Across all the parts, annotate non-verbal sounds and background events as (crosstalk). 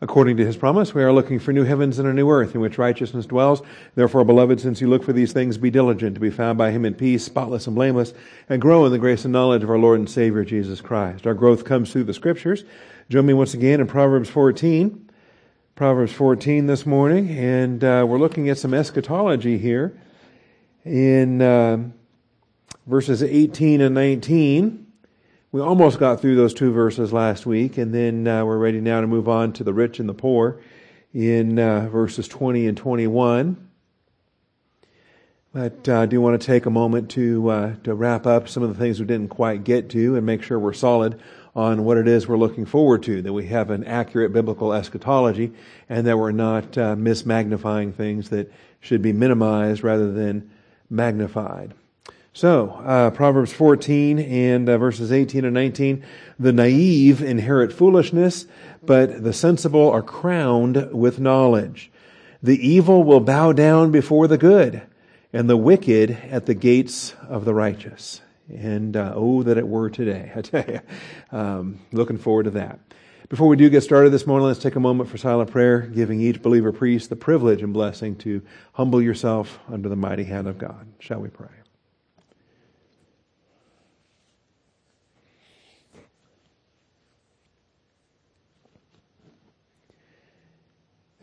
According to his promise, we are looking for new heavens and a new earth in which righteousness dwells. Therefore, beloved, since you look for these things, be diligent to be found by him in peace, spotless and blameless, and grow in the grace and knowledge of our Lord and Savior Jesus Christ. Our growth comes through the scriptures. Join me once again in Proverbs 14. Proverbs 14 this morning, and uh, we're looking at some eschatology here in uh, verses 18 and 19. We almost got through those two verses last week, and then uh, we're ready now to move on to the rich and the poor in uh, verses 20 and 21. But uh, I do want to take a moment to uh, to wrap up some of the things we didn't quite get to and make sure we're solid on what it is we're looking forward to, that we have an accurate biblical eschatology, and that we're not uh, mismagnifying things that should be minimized rather than magnified. So, uh, Proverbs 14 and uh, verses 18 and 19. The naive inherit foolishness, but the sensible are crowned with knowledge. The evil will bow down before the good, and the wicked at the gates of the righteous. And uh, oh, that it were today, (laughs) I tell you. Um, looking forward to that. Before we do get started this morning, let's take a moment for silent prayer, giving each believer priest the privilege and blessing to humble yourself under the mighty hand of God. Shall we pray?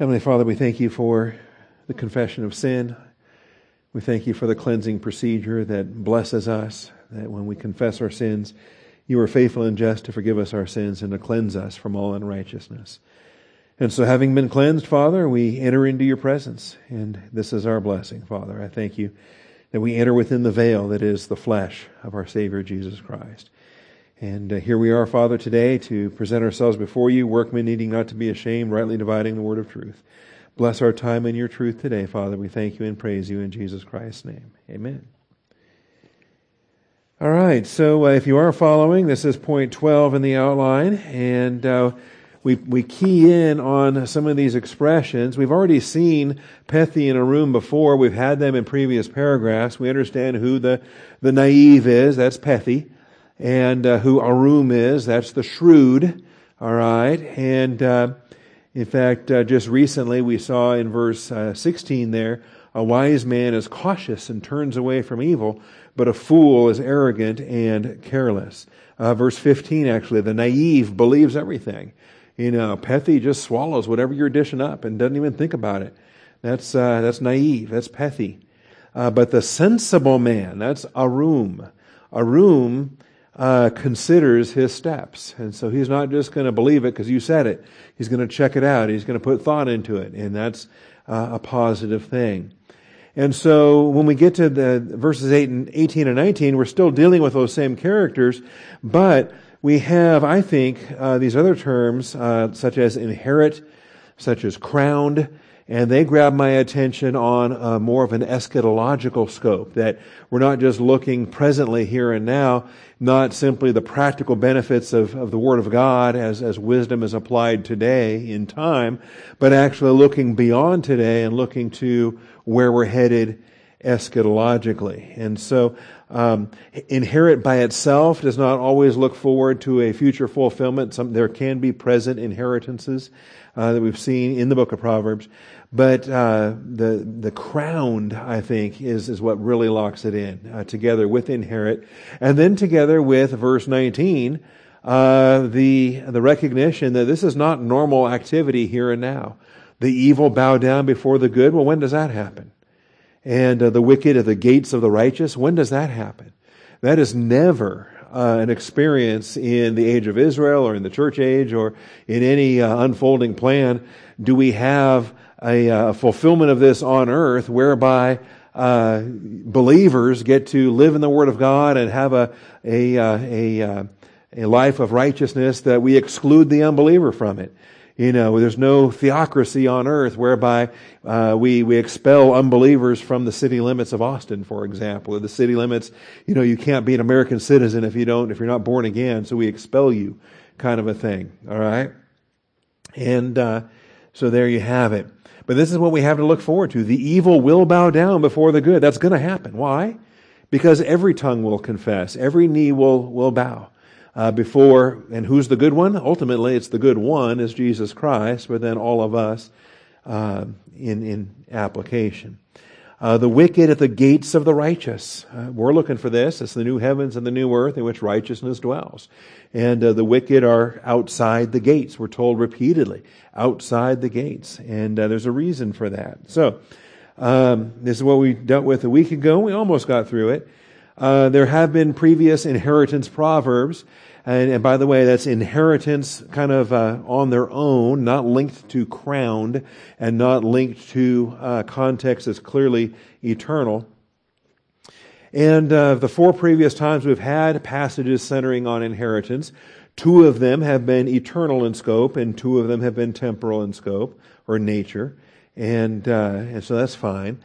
Heavenly Father, we thank you for the confession of sin. We thank you for the cleansing procedure that blesses us, that when we confess our sins, you are faithful and just to forgive us our sins and to cleanse us from all unrighteousness. And so, having been cleansed, Father, we enter into your presence. And this is our blessing, Father. I thank you that we enter within the veil that is the flesh of our Savior Jesus Christ. And uh, here we are, Father, today to present ourselves before you, workmen needing not to be ashamed, rightly dividing the word of truth. Bless our time in your truth today, Father. We thank you and praise you in Jesus Christ's name. Amen. All right, so uh, if you are following, this is point 12 in the outline, and uh, we, we key in on some of these expressions. We've already seen Pethi and Arum before. We've had them in previous paragraphs. We understand who the, the naive is. That's Pethi and uh, who Arum is. That's the shrewd. All right. And uh, in fact, uh, just recently we saw in verse uh, 16 there, a wise man is cautious and turns away from evil, but a fool is arrogant and careless. Uh, verse 15, actually, the naive believes everything. You know, Pethi just swallows whatever you're dishing up and doesn't even think about it. That's, uh, that's naive. That's Pethi. but the sensible man, that's Arum. Arum uh, considers his steps. And so he's not just going to believe it because you said it. He's going to check it out. He's going to put thought into it. And that's uh, a positive thing. And so when we get to the verses 8 and 18 and 19, we're still dealing with those same characters, but we have, I think, uh, these other terms, uh, such as inherit, such as crowned, and they grab my attention on uh, more of an eschatological scope that we're not just looking presently here and now, not simply the practical benefits of, of the Word of God as, as wisdom is applied today in time, but actually looking beyond today and looking to where we're headed eschatologically. And so, um, inherit by itself does not always look forward to a future fulfillment. Some, there can be present inheritances uh, that we've seen in the book of Proverbs. But uh, the the crowned, I think, is is what really locks it in uh, together with inherit, and then together with verse nineteen, uh, the the recognition that this is not normal activity here and now. The evil bow down before the good. Well, when does that happen? And uh, the wicked at the gates of the righteous. When does that happen? That is never uh, an experience in the age of Israel or in the church age or in any uh, unfolding plan do we have a, uh, fulfillment of this on earth whereby uh, believers get to live in the Word of God and have a, a, uh, a, a life of righteousness that we exclude the unbeliever from it. You know, there's no theocracy on earth whereby uh, we we expel unbelievers from the city limits of Austin, for example, or the city limits. You know, you can't be an American citizen if you don't if you're not born again, so we expel you, kind of a thing. All right, and uh, so there you have it. But this is what we have to look forward to. The evil will bow down before the good. That's going to happen. Why? Because every tongue will confess, every knee will will bow. Uh, before, and who's the good one? Ultimately, it's the good one is Jesus Christ, but then all of us uh, in, in application. Uh, the wicked at the gates of the righteous. Uh, we're looking for this. It's the new heavens and the new earth in which righteousness dwells. And uh, the wicked are outside the gates. We're told repeatedly, outside the gates. And uh, there's a reason for that. So, um, this is what we dealt with a week ago. We almost got through it. Uh, there have been previous inheritance proverbs. And, and, by the way, that's inheritance kind of uh, on their own, not linked to crowned and not linked to uh, context that's clearly eternal. And uh, the four previous times we've had passages centering on inheritance, two of them have been eternal in scope, and two of them have been temporal in scope or nature. And, uh, and so that's fine.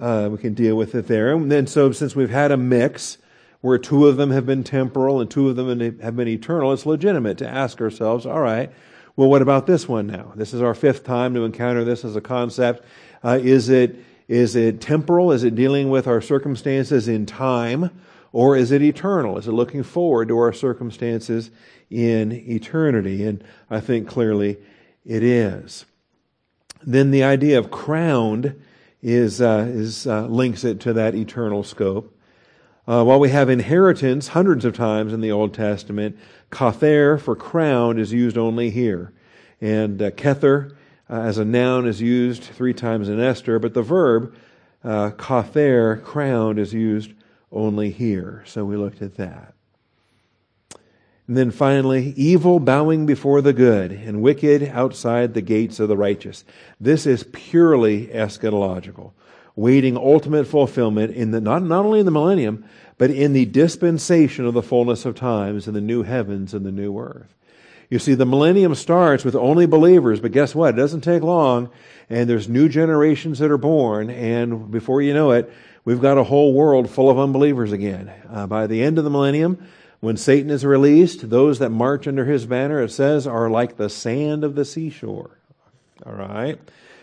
Uh, we can deal with it there. And then, so since we've had a mix where two of them have been temporal and two of them have been eternal, it's legitimate to ask ourselves, all right, well, what about this one now? This is our fifth time to encounter this as a concept. Uh, is it is it temporal? Is it dealing with our circumstances in time? Or is it eternal? Is it looking forward to our circumstances in eternity? And I think clearly it is. Then the idea of crowned is, uh, is uh, links it to that eternal scope. Uh, while we have inheritance hundreds of times in the Old Testament, kather for crown is used only here. And uh, kether uh, as a noun is used three times in Esther, but the verb uh, kather, crowned, is used only here. So we looked at that. And then finally, evil bowing before the good and wicked outside the gates of the righteous. This is purely eschatological, waiting ultimate fulfillment in the, not, not only in the millennium, but in the dispensation of the fullness of times in the new heavens and the new earth. You see, the millennium starts with only believers, but guess what? It doesn't take long, and there's new generations that are born, and before you know it, we've got a whole world full of unbelievers again. Uh, by the end of the millennium, when Satan is released, those that march under his banner, it says, are like the sand of the seashore. All right?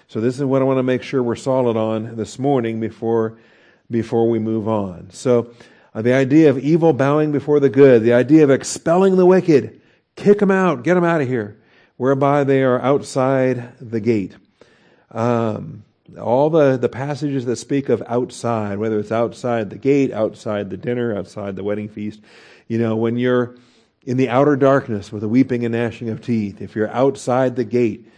So this is what I want to make sure we're solid on this morning before, before we move on. So, uh, the idea of evil bowing before the good, the idea of expelling the wicked, Kick them out. Get them out of here. Whereby they are outside the gate. Um, all the, the passages that speak of outside, whether it's outside the gate, outside the dinner, outside the wedding feast, you know, when you're in the outer darkness with a weeping and gnashing of teeth, if you're outside the gate,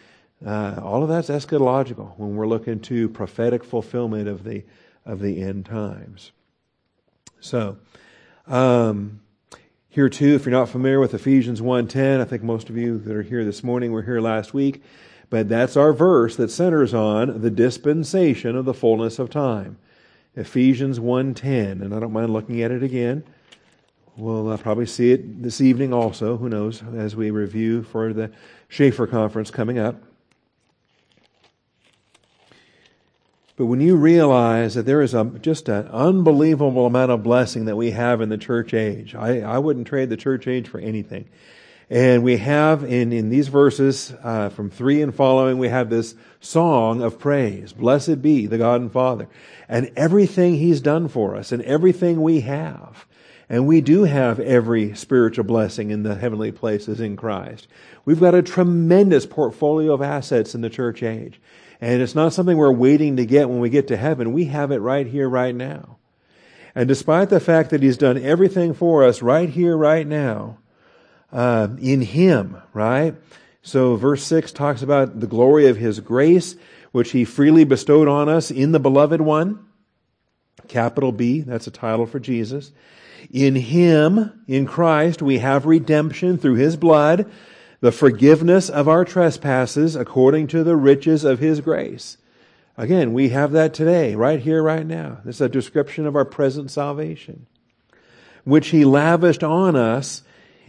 uh, all of that's eschatological when we're looking to prophetic fulfillment of the of the end times. So, um, here too, if you're not familiar with Ephesians 1:10, I think most of you that are here this morning were here last week, but that's our verse that centers on the dispensation of the fullness of time. Ephesians 1:10, and I don't mind looking at it again. We'll uh, probably see it this evening also, who knows, as we review for the Chafer conference coming up. But when you realize that there is a, just an unbelievable amount of blessing that we have in the church age, I, I wouldn't trade the church age for anything. And we have in, in these verses uh, from three and following, we have this song of praise. Blessed be the God and Father. And everything He's done for us and everything we have. And we do have every spiritual blessing in the heavenly places in Christ. We've got a tremendous portfolio of assets in the church age. And it's not something we're waiting to get when we get to heaven. We have it right here, right now. And despite the fact that He's done everything for us right here, right now, uh, in Him, right? So verse 6 talks about the glory of His grace, which He freely bestowed on us in the Beloved One. Capital B, that's a title for Jesus. In Him, in Christ, we have redemption through His blood the forgiveness of our trespasses according to the riches of his grace. Again, we have that today, right here, right now. This is a description of our present salvation, which he lavished on us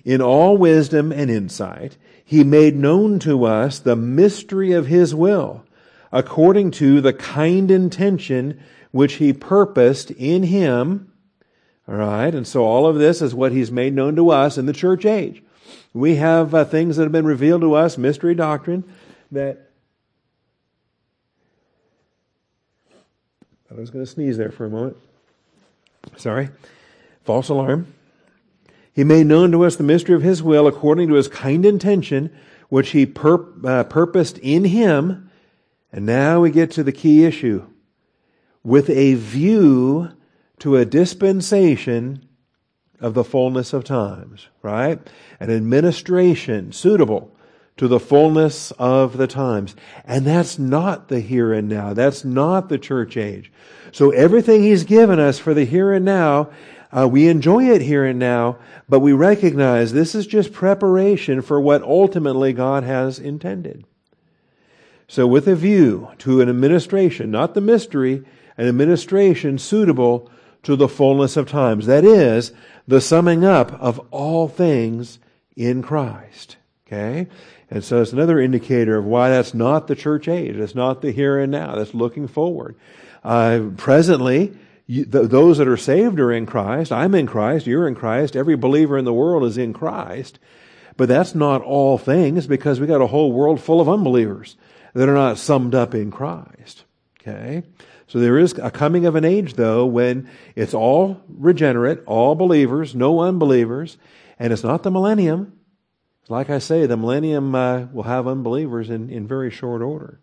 in all wisdom and insight. He made known to us the mystery of his will, according to the kind intention which he purposed in him. All right, and so all of this is what he's made known to us in the church age. We have uh, things that have been revealed to us, mystery doctrine, that. I was going to sneeze there for a moment. Sorry. False alarm. He made known to us the mystery of His will according to His kind intention, which He pur- uh, purposed in Him. And now we get to the key issue. With a view to a dispensation of the fullness of times, right? An administration suitable to the fullness of the times. And that's not the here and now. That's not the church age. So everything He's given us for the here and now, uh, we enjoy it here and now, but we recognize this is just preparation for what ultimately God has intended. So with a view to an administration, not the mystery, an administration suitable to the fullness of times. That is, the summing up of all things in Christ. Okay? And so it's another indicator of why that's not the church age. It's not the here and now. That's looking forward. Uh, presently, you, th- those that are saved are in Christ. I'm in Christ. You're in Christ. Every believer in the world is in Christ. But that's not all things because we got a whole world full of unbelievers that are not summed up in Christ. Okay? So there is a coming of an age, though, when it's all regenerate, all believers, no unbelievers, and it's not the millennium. Like I say, the millennium uh, will have unbelievers in, in very short order.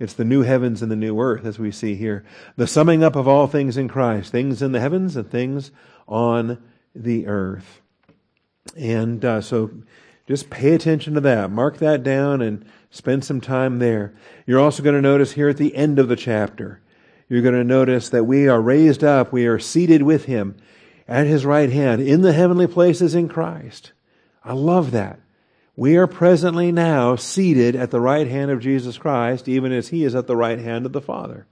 It's the new heavens and the new earth, as we see here. The summing up of all things in Christ, things in the heavens and things on the earth. And uh, so just pay attention to that. Mark that down and spend some time there. You're also going to notice here at the end of the chapter, you're going to notice that we are raised up, we are seated with him at his right hand in the heavenly places in Christ. I love that. We are presently now seated at the right hand of Jesus Christ, even as he is at the right hand of the Father.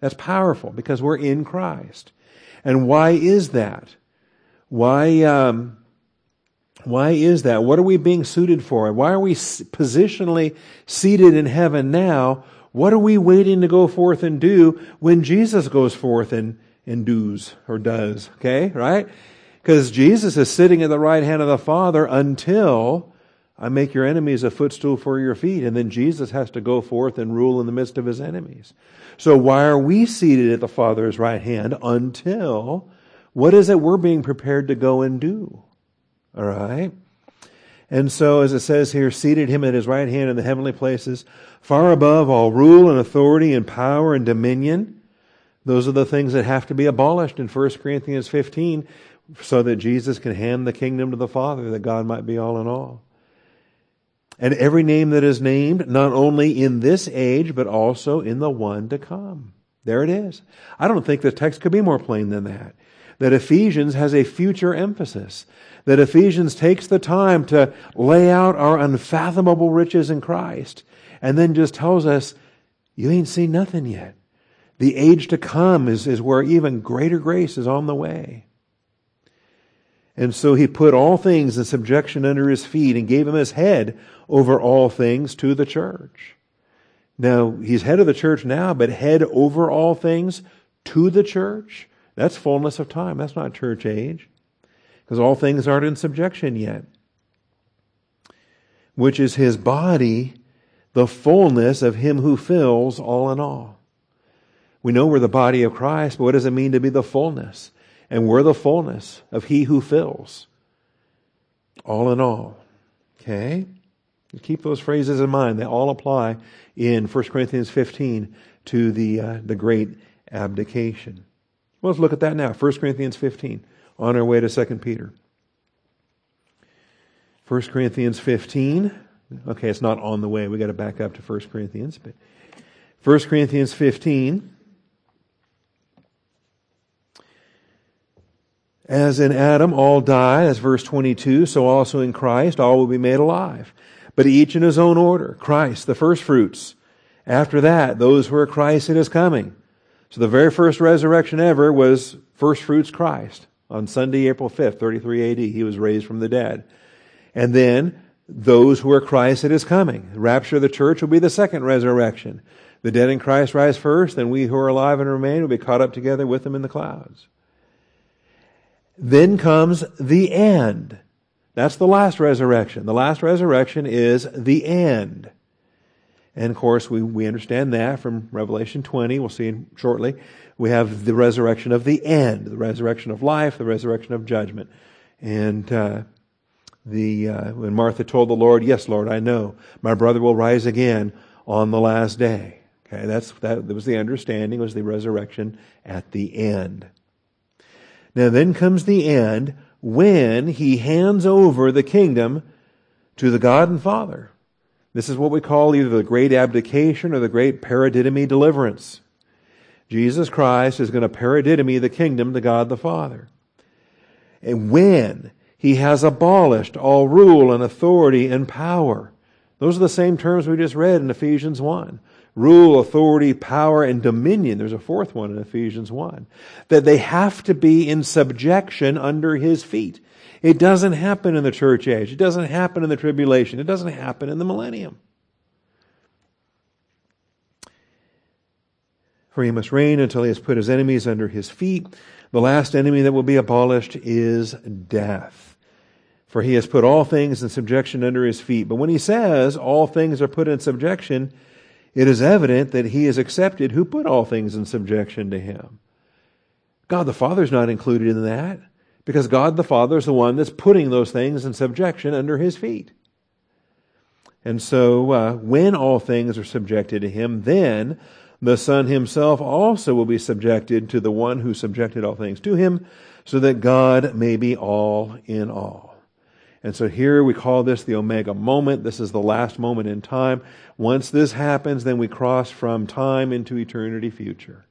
That's powerful because we're in Christ. And why is that? Why, um, why is that? What are we being suited for? Why are we positionally seated in heaven now what are we waiting to go forth and do when Jesus goes forth and, and does or does? Okay, right? Because Jesus is sitting at the right hand of the Father until I make your enemies a footstool for your feet. And then Jesus has to go forth and rule in the midst of his enemies. So why are we seated at the Father's right hand until what is it we're being prepared to go and do? All right? And so, as it says here, seated him at his right hand in the heavenly places, far above all rule and authority and power and dominion. Those are the things that have to be abolished in 1 Corinthians 15 so that Jesus can hand the kingdom to the Father, that God might be all in all. And every name that is named, not only in this age, but also in the one to come. There it is. I don't think the text could be more plain than that. That Ephesians has a future emphasis that Ephesians takes the time to lay out our unfathomable riches in Christ and then just tells us, you ain't seen nothing yet. The age to come is, is where even greater grace is on the way. And so he put all things in subjection under his feet and gave him his head over all things to the church. Now, he's head of the church now, but head over all things to the church? That's fullness of time. That's not church age because all things aren't in subjection yet, which is his body, the fullness of him who fills all in all. We know we're the body of Christ, but what does it mean to be the fullness? And we're the fullness of he who fills all in all. Okay? Keep those phrases in mind. They all apply in 1 Corinthians 15 to the, uh, the great abdication. Let's look at that now. 1 Corinthians 15 on our way to 2 Peter. 1 Corinthians 15. Okay, it's not on the way. We've got to back up to 1 Corinthians. But 1 Corinthians 15. As in Adam all die, that's verse 22, so also in Christ all will be made alive. But each in his own order. Christ, the first fruits. After that, those who are Christ in His coming. So the very first resurrection ever was first fruits Christ on Sunday, April 5th, 33 AD. He was raised from the dead. And then those who are Christ at his coming. Rapture of the church will be the second resurrection. The dead in Christ rise first, and we who are alive and remain will be caught up together with them in the clouds. Then comes the end. That's the last resurrection. The last resurrection is the end. And of course, we, we understand that from Revelation 20. We'll see shortly we have the resurrection of the end, the resurrection of life, the resurrection of judgment. And uh, the uh, when Martha told the Lord, "Yes, Lord, I know my brother will rise again on the last day." Okay, that's that, that was the understanding was the resurrection at the end. Now then comes the end when he hands over the kingdom to the God and Father. This is what we call either the great abdication or the great paradidomi deliverance. Jesus Christ is going to paradidomi the kingdom to God the Father. And when he has abolished all rule and authority and power. Those are the same terms we just read in Ephesians 1. Rule, authority, power, and dominion. There's a fourth one in Ephesians 1. That they have to be in subjection under his feet. It doesn't happen in the church age. It doesn't happen in the tribulation. It doesn't happen in the millennium. For he must reign until he has put his enemies under his feet. The last enemy that will be abolished is death. For he has put all things in subjection under his feet. But when he says all things are put in subjection, it is evident that he has accepted who put all things in subjection to him. God the Father is not included in that because God the Father is the one that's putting those things in subjection under his feet. And so, uh, when all things are subjected to him, then the Son himself also will be subjected to the one who subjected all things to him, so that God may be all in all. And so here we call this the Omega moment. This is the last moment in time. Once this happens, then we cross from time into eternity future.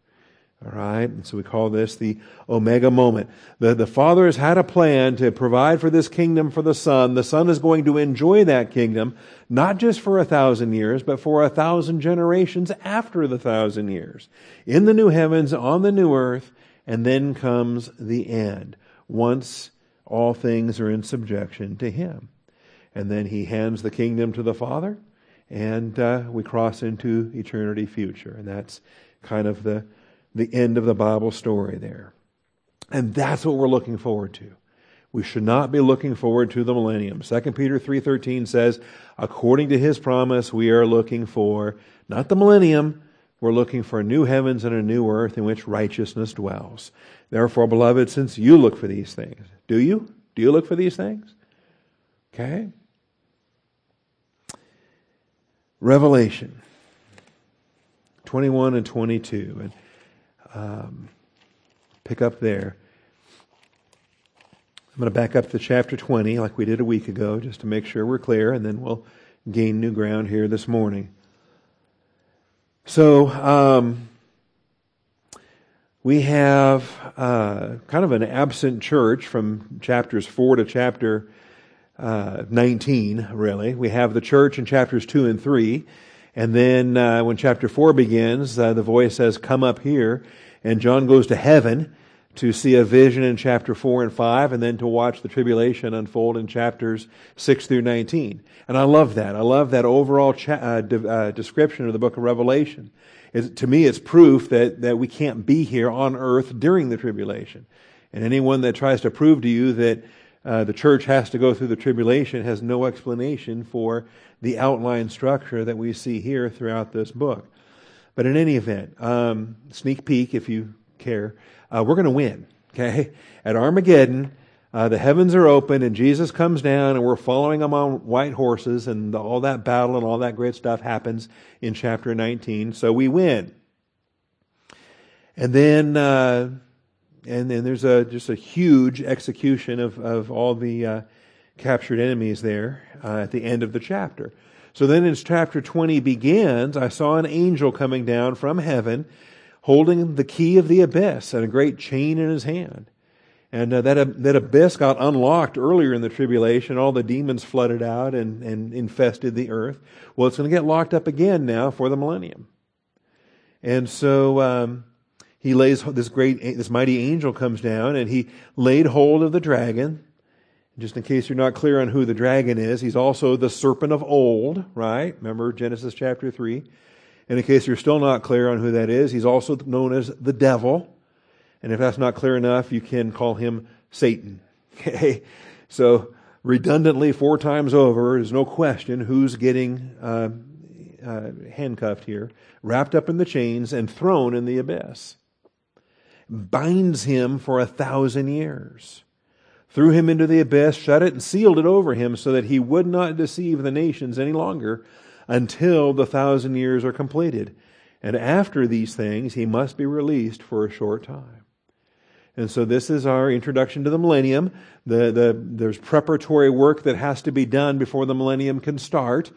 All right. And so we call this the Omega moment. The, the Father has had a plan to provide for this kingdom for the Son. The Son is going to enjoy that kingdom, not just for a thousand years, but for a thousand generations after the thousand years. In the new heavens, on the new earth, and then comes the end. Once all things are in subjection to Him. And then He hands the kingdom to the Father, and uh, we cross into eternity future. And that's kind of the the end of the Bible story there. And that's what we're looking forward to. We should not be looking forward to the millennium. 2 Peter 3:13 says, according to his promise, we are looking for not the millennium, we're looking for new heavens and a new earth in which righteousness dwells. Therefore, beloved, since you look for these things, do you? Do you look for these things? Okay. Revelation 21 and 22. And um, pick up there. I'm going to back up to chapter 20 like we did a week ago just to make sure we're clear, and then we'll gain new ground here this morning. So, um, we have uh, kind of an absent church from chapters 4 to chapter uh, 19, really. We have the church in chapters 2 and 3. And then uh, when chapter 4 begins, uh, the voice says, Come up here and John goes to heaven to see a vision in chapter 4 and 5 and then to watch the tribulation unfold in chapters 6 through 19. And I love that. I love that overall cha- uh, de- uh, description of the book of Revelation. It's, to me, it's proof that, that we can't be here on earth during the tribulation. And anyone that tries to prove to you that uh, the church has to go through the tribulation has no explanation for the outline structure that we see here throughout this book. But in any event, um, sneak peek if you care, uh, we're going to win. Okay, at Armageddon, uh, the heavens are open and Jesus comes down and we're following him on white horses and the, all that battle and all that great stuff happens in chapter 19. So we win. And then, uh, and then there's a just a huge execution of of all the uh, captured enemies there uh, at the end of the chapter. So then as chapter 20 begins, I saw an angel coming down from heaven holding the key of the abyss and a great chain in his hand. And uh, that, that abyss got unlocked earlier in the tribulation. All the demons flooded out and, and infested the earth. Well, it's going to get locked up again now for the millennium. And so um, he lays this great, this mighty angel comes down and he laid hold of the dragon just in case you're not clear on who the dragon is, he's also the serpent of old, right? Remember Genesis chapter 3? And in case you're still not clear on who that is, he's also known as the devil. And if that's not clear enough, you can call him Satan. (laughs) Okay? So, redundantly, four times over, there's no question who's getting uh, uh, handcuffed here, wrapped up in the chains, and thrown in the abyss. Binds him for a thousand years threw him into the abyss, shut it, and sealed it over him so that he would not deceive the nations any longer until the thousand years are completed. And after these things, he must be released for a short time. And so this is our introduction to the millennium. The, the, there's preparatory work that has to be done before the millennium can start.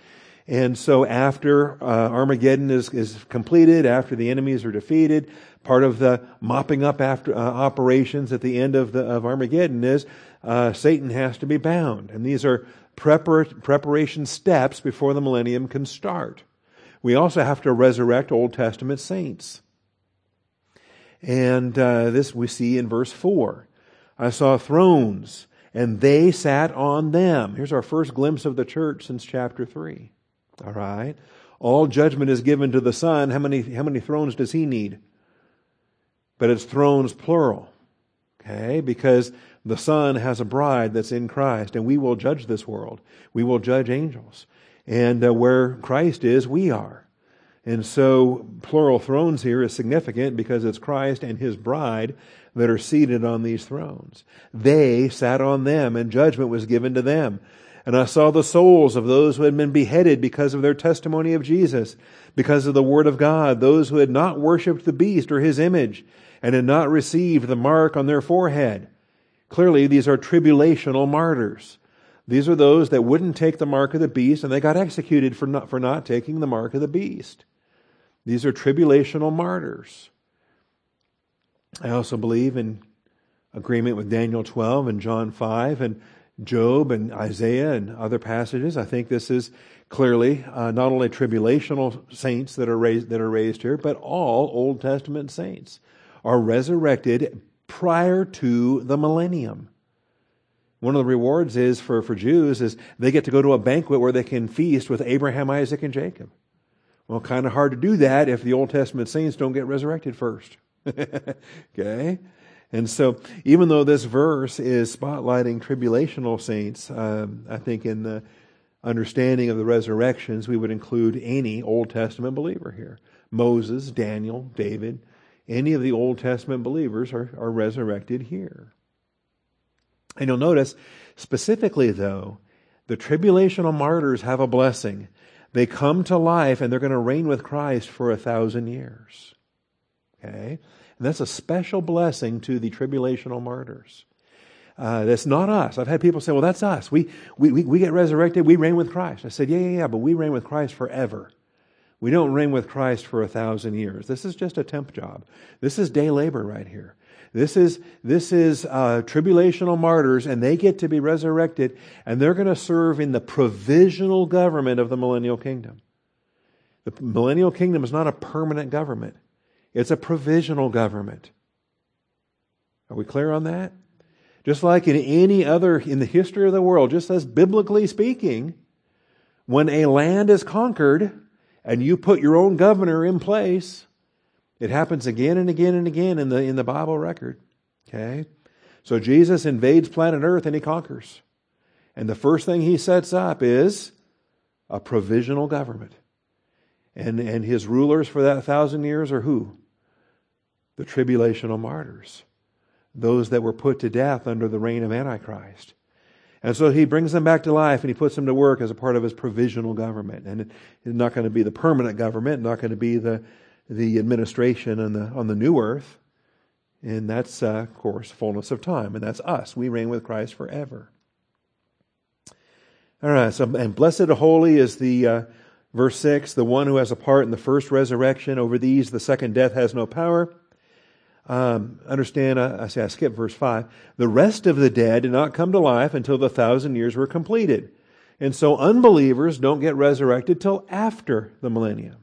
And so after uh, Armageddon is, is completed, after the enemies are defeated, part of the mopping up after uh, operations at the end of, the, of Armageddon is uh, Satan has to be bound. And these are prepar- preparation steps before the millennium can start. We also have to resurrect Old Testament saints. And uh, this we see in verse 4. I saw thrones, and they sat on them. Here's our first glimpse of the church since chapter 3. All right. All judgment is given to the Son. How many, how many thrones does he need? But it's thrones plural. Okay? Because the Son has a bride that's in Christ, and we will judge this world. We will judge angels. And uh, where Christ is, we are. And so, plural thrones here is significant because it's Christ and his bride that are seated on these thrones. They sat on them, and judgment was given to them. And I saw the souls of those who had been beheaded because of their testimony of Jesus, because of the word of God, those who had not worshipped the beast or his image, and had not received the mark on their forehead. Clearly, these are tribulational martyrs. These are those that wouldn't take the mark of the beast, and they got executed for not, for not taking the mark of the beast. These are tribulational martyrs. I also believe in agreement with Daniel 12 and John 5 and Job and Isaiah and other passages. I think this is clearly uh, not only tribulational saints that are raised that are raised here, but all Old Testament saints are resurrected prior to the millennium. One of the rewards is for, for Jews is they get to go to a banquet where they can feast with Abraham, Isaac, and Jacob. Well, kind of hard to do that if the Old Testament saints don't get resurrected first. (laughs) okay? And so, even though this verse is spotlighting tribulational saints, um, I think in the understanding of the resurrections, we would include any Old Testament believer here Moses, Daniel, David, any of the Old Testament believers are, are resurrected here. And you'll notice, specifically though, the tribulational martyrs have a blessing. They come to life and they're going to reign with Christ for a thousand years. Okay? And that's a special blessing to the tribulational martyrs. Uh, that's not us. I've had people say, well, that's us. We, we, we, we get resurrected, we reign with Christ. I said, yeah, yeah, yeah, but we reign with Christ forever. We don't reign with Christ for a thousand years. This is just a temp job. This is day labor right here. This is this is uh, tribulational martyrs, and they get to be resurrected, and they're going to serve in the provisional government of the millennial kingdom. The millennial kingdom is not a permanent government; it's a provisional government. Are we clear on that? Just like in any other in the history of the world, just as biblically speaking, when a land is conquered and you put your own governor in place, it happens again and again and again in the, in the Bible record. Okay? So Jesus invades planet Earth and he conquers. And the first thing he sets up is a provisional government. And, and his rulers for that thousand years are who? The tribulational martyrs. Those that were put to death under the reign of Antichrist. And so he brings them back to life and he puts them to work as a part of his provisional government. And it's not going to be the permanent government, not going to be the, the administration on the, on the new earth. And that's, uh, of course, fullness of time. And that's us. We reign with Christ forever. All right. So, and blessed and holy is the, uh, verse 6, the one who has a part in the first resurrection. Over these, the second death has no power. Um, understand, uh, I say I skipped verse 5. The rest of the dead did not come to life until the thousand years were completed. And so unbelievers don't get resurrected till after the millennium.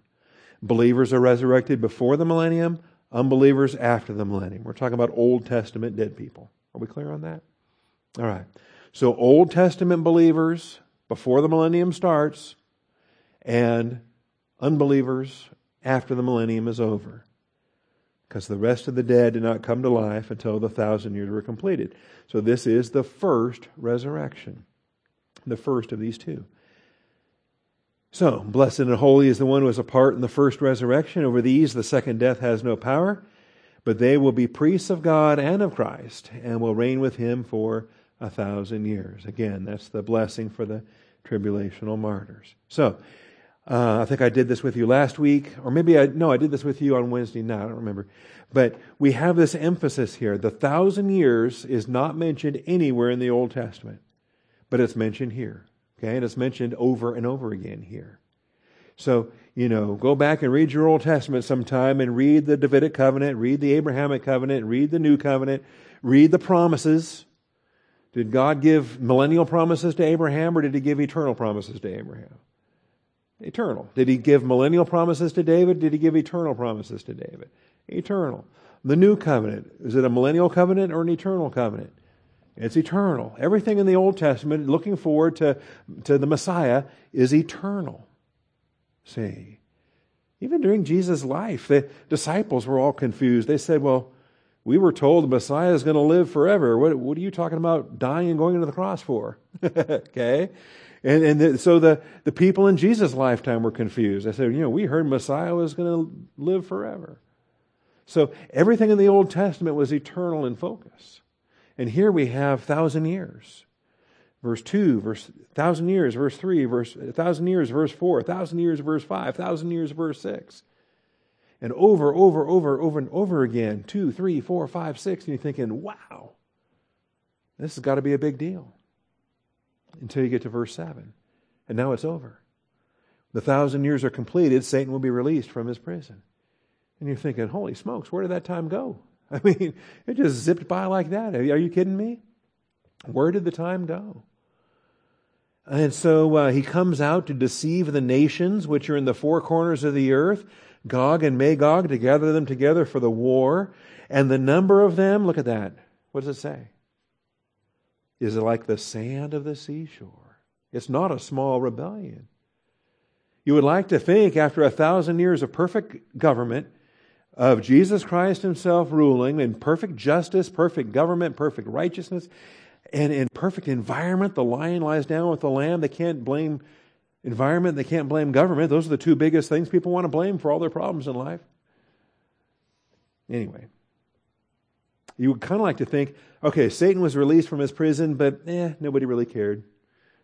Believers are resurrected before the millennium, unbelievers after the millennium. We're talking about Old Testament dead people. Are we clear on that? All right. So Old Testament believers before the millennium starts, and unbelievers after the millennium is over because the rest of the dead did not come to life until the thousand years were completed. So this is the first resurrection, the first of these two. So, blessed and holy is the one who has a part in the first resurrection. Over these, the second death has no power, but they will be priests of God and of Christ, and will reign with him for a thousand years. Again, that's the blessing for the tribulational martyrs. So, uh, I think I did this with you last week, or maybe I, no, I did this with you on Wednesday night, I don't remember. But we have this emphasis here. The thousand years is not mentioned anywhere in the Old Testament, but it's mentioned here. Okay, and it's mentioned over and over again here. So, you know, go back and read your Old Testament sometime and read the Davidic covenant, read the Abrahamic covenant, read the New covenant, read the promises. Did God give millennial promises to Abraham or did he give eternal promises to Abraham? Eternal. Did he give millennial promises to David? Did he give eternal promises to David? Eternal. The new covenant, is it a millennial covenant or an eternal covenant? It's eternal. Everything in the Old Testament looking forward to, to the Messiah is eternal. See? Even during Jesus' life, the disciples were all confused. They said, Well, we were told the Messiah is going to live forever. What, what are you talking about dying and going to the cross for? (laughs) okay? And, and the, so the, the people in Jesus' lifetime were confused. They said, You know, we heard Messiah was going to live forever. So everything in the Old Testament was eternal in focus. And here we have thousand years. Verse 2, verse thousand years, verse 3, verse thousand years, verse 4, thousand years, verse 5, thousand years, verse 6. And over, over, over, over and over again, two, three, four, five, six, and you're thinking, wow, this has got to be a big deal. Until you get to verse 7. And now it's over. The thousand years are completed, Satan will be released from his prison. And you're thinking, holy smokes, where did that time go? (laughs) I mean, it just zipped by like that. Are you kidding me? Where did the time go? And so uh, he comes out to deceive the nations which are in the four corners of the earth, Gog and Magog, to gather them together for the war. And the number of them, look at that. What does it say? Is like the sand of the seashore? It's not a small rebellion. You would like to think, after a thousand years of perfect government, of Jesus Christ Himself ruling in perfect justice, perfect government, perfect righteousness, and in perfect environment. The lion lies down with the lamb. They can't blame environment, they can't blame government. Those are the two biggest things people want to blame for all their problems in life. Anyway, you would kind of like to think okay, Satan was released from his prison, but eh, nobody really cared.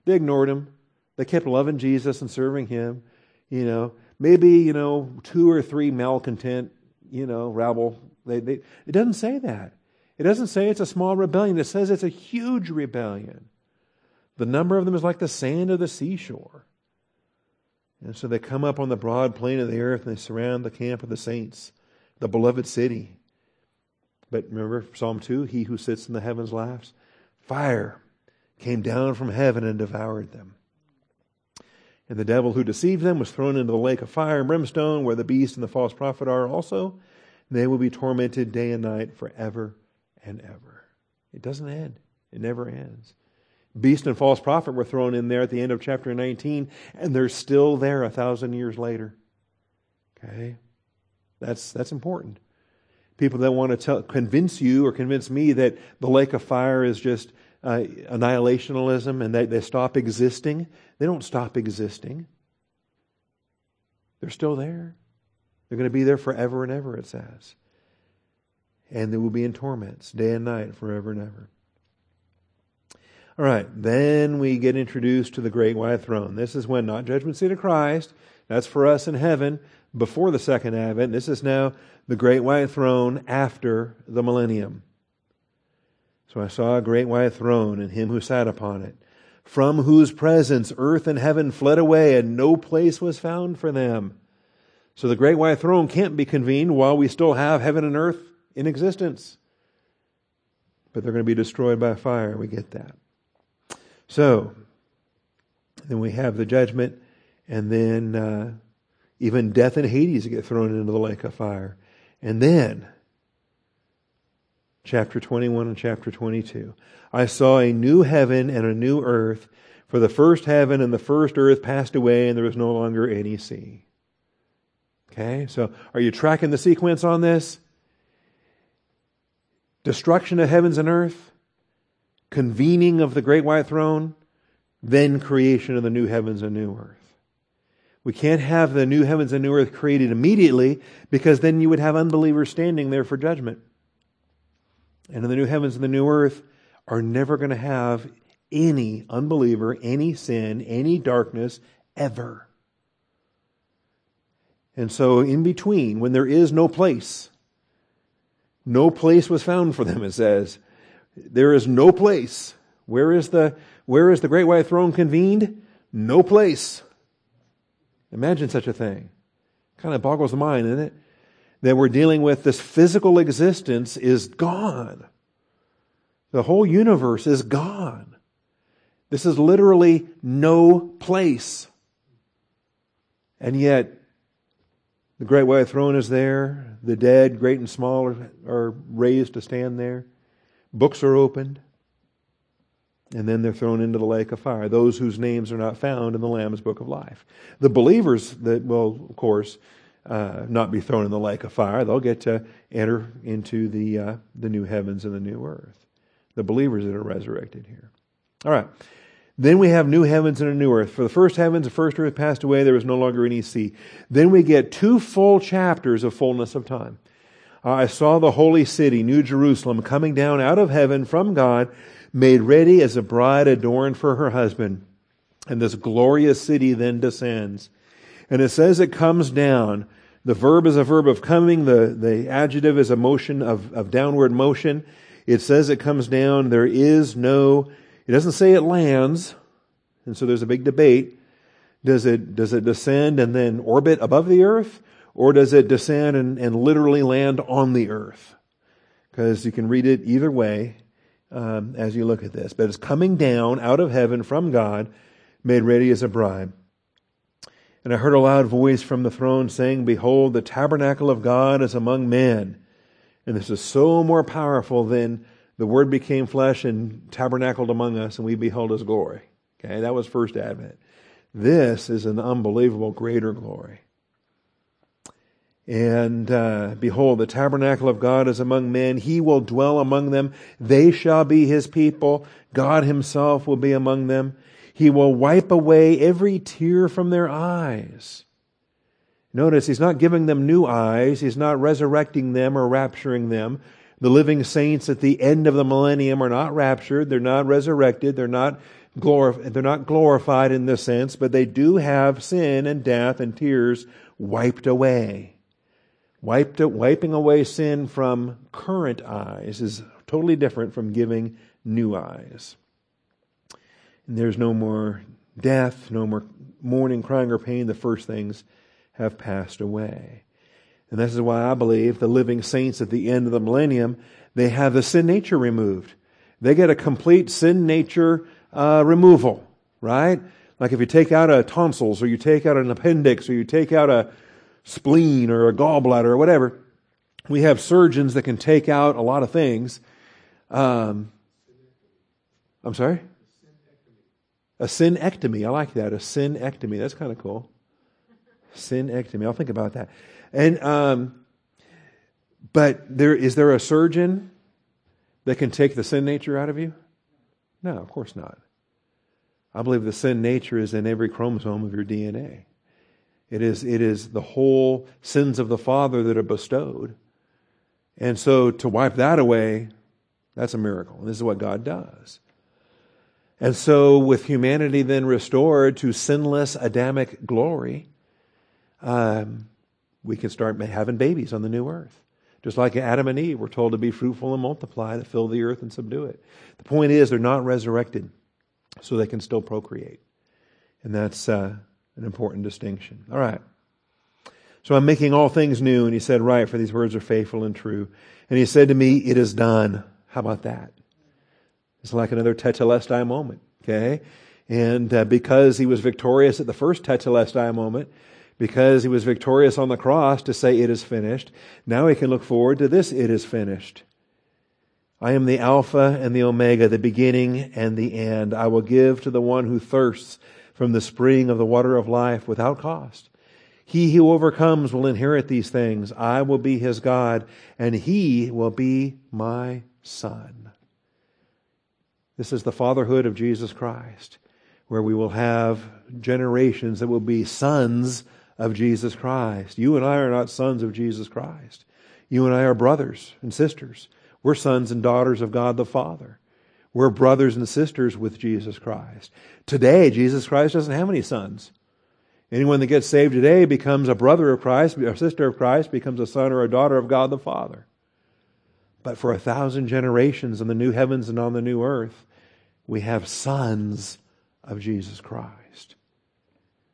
They ignored him. They kept loving Jesus and serving him. You know, maybe, you know, two or three malcontent you know, rabble. They, they, it doesn't say that. It doesn't say it's a small rebellion. It says it's a huge rebellion. The number of them is like the sand of the seashore. And so they come up on the broad plain of the earth and they surround the camp of the saints, the beloved city. But remember Psalm 2 He who sits in the heavens laughs. Fire came down from heaven and devoured them. And the devil who deceived them was thrown into the lake of fire and brimstone, where the beast and the false prophet are also. They will be tormented day and night forever and ever. It doesn't end, it never ends. Beast and false prophet were thrown in there at the end of chapter 19, and they're still there a thousand years later. Okay? That's, that's important. People that want to tell, convince you or convince me that the lake of fire is just uh, annihilationism and they, they stop existing. They don't stop existing. They're still there. They're going to be there forever and ever, it says. And they will be in torments day and night forever and ever. All right, then we get introduced to the great white throne. This is when not judgment seat of Christ, that's for us in heaven before the second advent. This is now the great white throne after the millennium. So I saw a great white throne and him who sat upon it, from whose presence earth and heaven fled away, and no place was found for them. So the great white throne can't be convened while we still have heaven and earth in existence. But they're going to be destroyed by fire. We get that. So, then we have the judgment, and then uh, even death and Hades get thrown into the lake of fire. And then chapter 21 and chapter 22. I saw a new heaven and a new earth, for the first heaven and the first earth passed away, and there was no longer any sea. Okay, so are you tracking the sequence on this? Destruction of heavens and earth, convening of the great white throne, then creation of the new heavens and new earth. We can't have the new heavens and new earth created immediately because then you would have unbelievers standing there for judgment. And the new heavens and the new earth, are never going to have any unbeliever, any sin, any darkness ever. And so, in between, when there is no place, no place was found for them, it says. There is no place. Where is the, where is the great white throne convened? No place. Imagine such a thing. Kind of boggles the mind, isn't it? That we're dealing with this physical existence is gone. The whole universe is gone. This is literally no place. And yet, the great white throne is there. The dead, great and small, are, are raised to stand there. Books are opened. And then they're thrown into the lake of fire. Those whose names are not found in the Lamb's book of life. The believers that will, of course, uh, not be thrown in the lake of fire, they'll get to enter into the, uh, the new heavens and the new earth. The believers that are resurrected here. All right. Then we have new heavens and a new earth. For the first heavens, the first earth passed away, there was no longer any sea. Then we get two full chapters of fullness of time. I saw the holy city, New Jerusalem, coming down out of heaven from God, made ready as a bride adorned for her husband. And this glorious city then descends. And it says it comes down. The verb is a verb of coming. The, the adjective is a motion of, of downward motion. It says it comes down. There is no it doesn't say it lands, and so there's a big debate. Does it, does it descend and then orbit above the earth? Or does it descend and, and literally land on the earth? Because you can read it either way um, as you look at this. But it's coming down out of heaven from God, made ready as a bride. And I heard a loud voice from the throne saying, Behold, the tabernacle of God is among men. And this is so more powerful than the Word became flesh and tabernacled among us, and we beheld His glory. Okay, that was first advent. This is an unbelievable greater glory. And uh, behold, the tabernacle of God is among men. He will dwell among them. They shall be his people. God himself will be among them. He will wipe away every tear from their eyes. Notice he's not giving them new eyes. He's not resurrecting them or rapturing them. The living saints at the end of the millennium are not raptured, they're not resurrected, they're not, glorif- they're not glorified in this sense, but they do have sin and death and tears wiped away. Wiped, wiping away sin from current eyes is totally different from giving new eyes. And there's no more death, no more mourning, crying, or pain. The first things have passed away. And this is why I believe the living saints at the end of the millennium, they have the sin nature removed. They get a complete sin nature uh, removal, right? Like if you take out a tonsils or you take out an appendix or you take out a spleen or a gallbladder or whatever, we have surgeons that can take out a lot of things. Um, I'm sorry? A synectomy. I like that. A synectomy. That's kind of cool. Synectomy. I'll think about that. And um, but there is there a surgeon that can take the sin nature out of you? No, of course not. I believe the sin nature is in every chromosome of your DNA. It is, it is the whole sins of the Father that are bestowed. And so to wipe that away, that's a miracle. And this is what God does. And so, with humanity then restored to sinless Adamic glory, um, we can start having babies on the new earth. Just like Adam and Eve were told to be fruitful and multiply, to fill the earth and subdue it. The point is, they're not resurrected, so they can still procreate. And that's uh, an important distinction. All right. So I'm making all things new. And he said, Right, for these words are faithful and true. And he said to me, It is done. How about that? It's like another tetelestai moment, okay? And uh, because he was victorious at the first tetelestai moment, because he was victorious on the cross to say, It is finished. Now he can look forward to this, It is finished. I am the Alpha and the Omega, the beginning and the end. I will give to the one who thirsts from the spring of the water of life without cost. He who overcomes will inherit these things. I will be his God, and he will be my son. This is the fatherhood of Jesus Christ, where we will have generations that will be sons of Jesus Christ. You and I are not sons of Jesus Christ. You and I are brothers and sisters. We're sons and daughters of God the Father. We're brothers and sisters with Jesus Christ. Today, Jesus Christ doesn't have any sons. Anyone that gets saved today becomes a brother of Christ, a sister of Christ, becomes a son or a daughter of God the Father. But for a thousand generations in the new heavens and on the new earth, we have sons of Jesus Christ.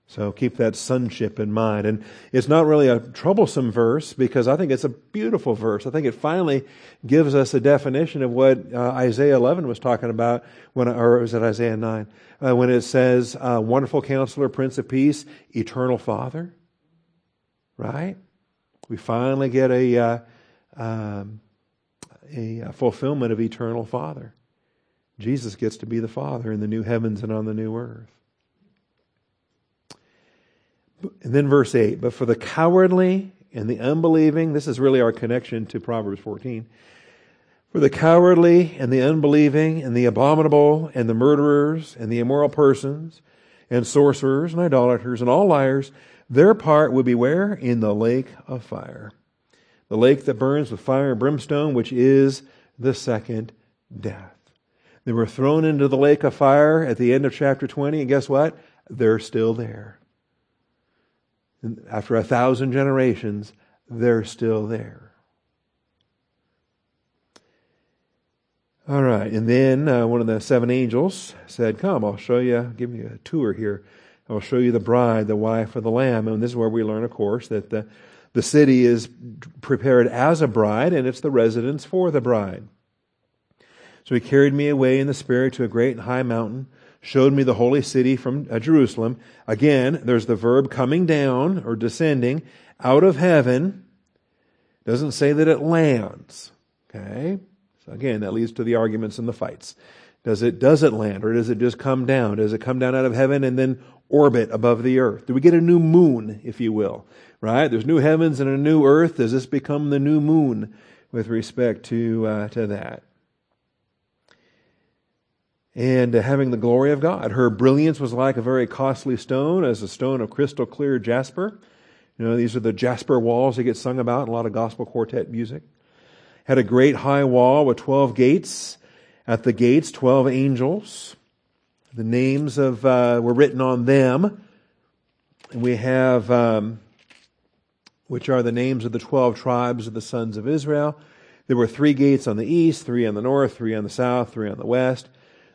So keep that sonship in mind. And it's not really a troublesome verse because I think it's a beautiful verse. I think it finally gives us a definition of what uh, Isaiah 11 was talking about when, or was it Isaiah 9? Uh, when it says, uh, wonderful counselor, prince of peace, eternal father. Right? We finally get a, uh, um, a fulfillment of eternal father. Jesus gets to be the father in the new heavens and on the new earth. And then verse 8, but for the cowardly and the unbelieving, this is really our connection to Proverbs 14. For the cowardly and the unbelieving and the abominable and the murderers and the immoral persons and sorcerers and idolaters and all liars, their part will be where? In the lake of fire. The lake that burns with fire and brimstone, which is the second death. They were thrown into the lake of fire at the end of chapter 20, and guess what? They're still there after a thousand generations, they're still there. All right, and then uh, one of the seven angels said, Come, I'll show you, give you a tour here. I'll show you the bride, the wife of the Lamb. And this is where we learn, of course, that the, the city is prepared as a bride, and it's the residence for the bride. So he carried me away in the Spirit to a great and high mountain showed me the holy city from uh, Jerusalem. Again, there's the verb coming down or descending out of heaven. Doesn't say that it lands. Okay? So again, that leads to the arguments and the fights. Does it, does it land or does it just come down? Does it come down out of heaven and then orbit above the earth? Do we get a new moon, if you will? Right? There's new heavens and a new earth. Does this become the new moon with respect to, uh, to that? And having the glory of God. Her brilliance was like a very costly stone, as a stone of crystal clear jasper. You know, these are the jasper walls that get sung about in a lot of gospel quartet music. Had a great high wall with 12 gates. At the gates, 12 angels. The names of, uh, were written on them. And we have, um, which are the names of the 12 tribes of the sons of Israel. There were three gates on the east, three on the north, three on the south, three on the west.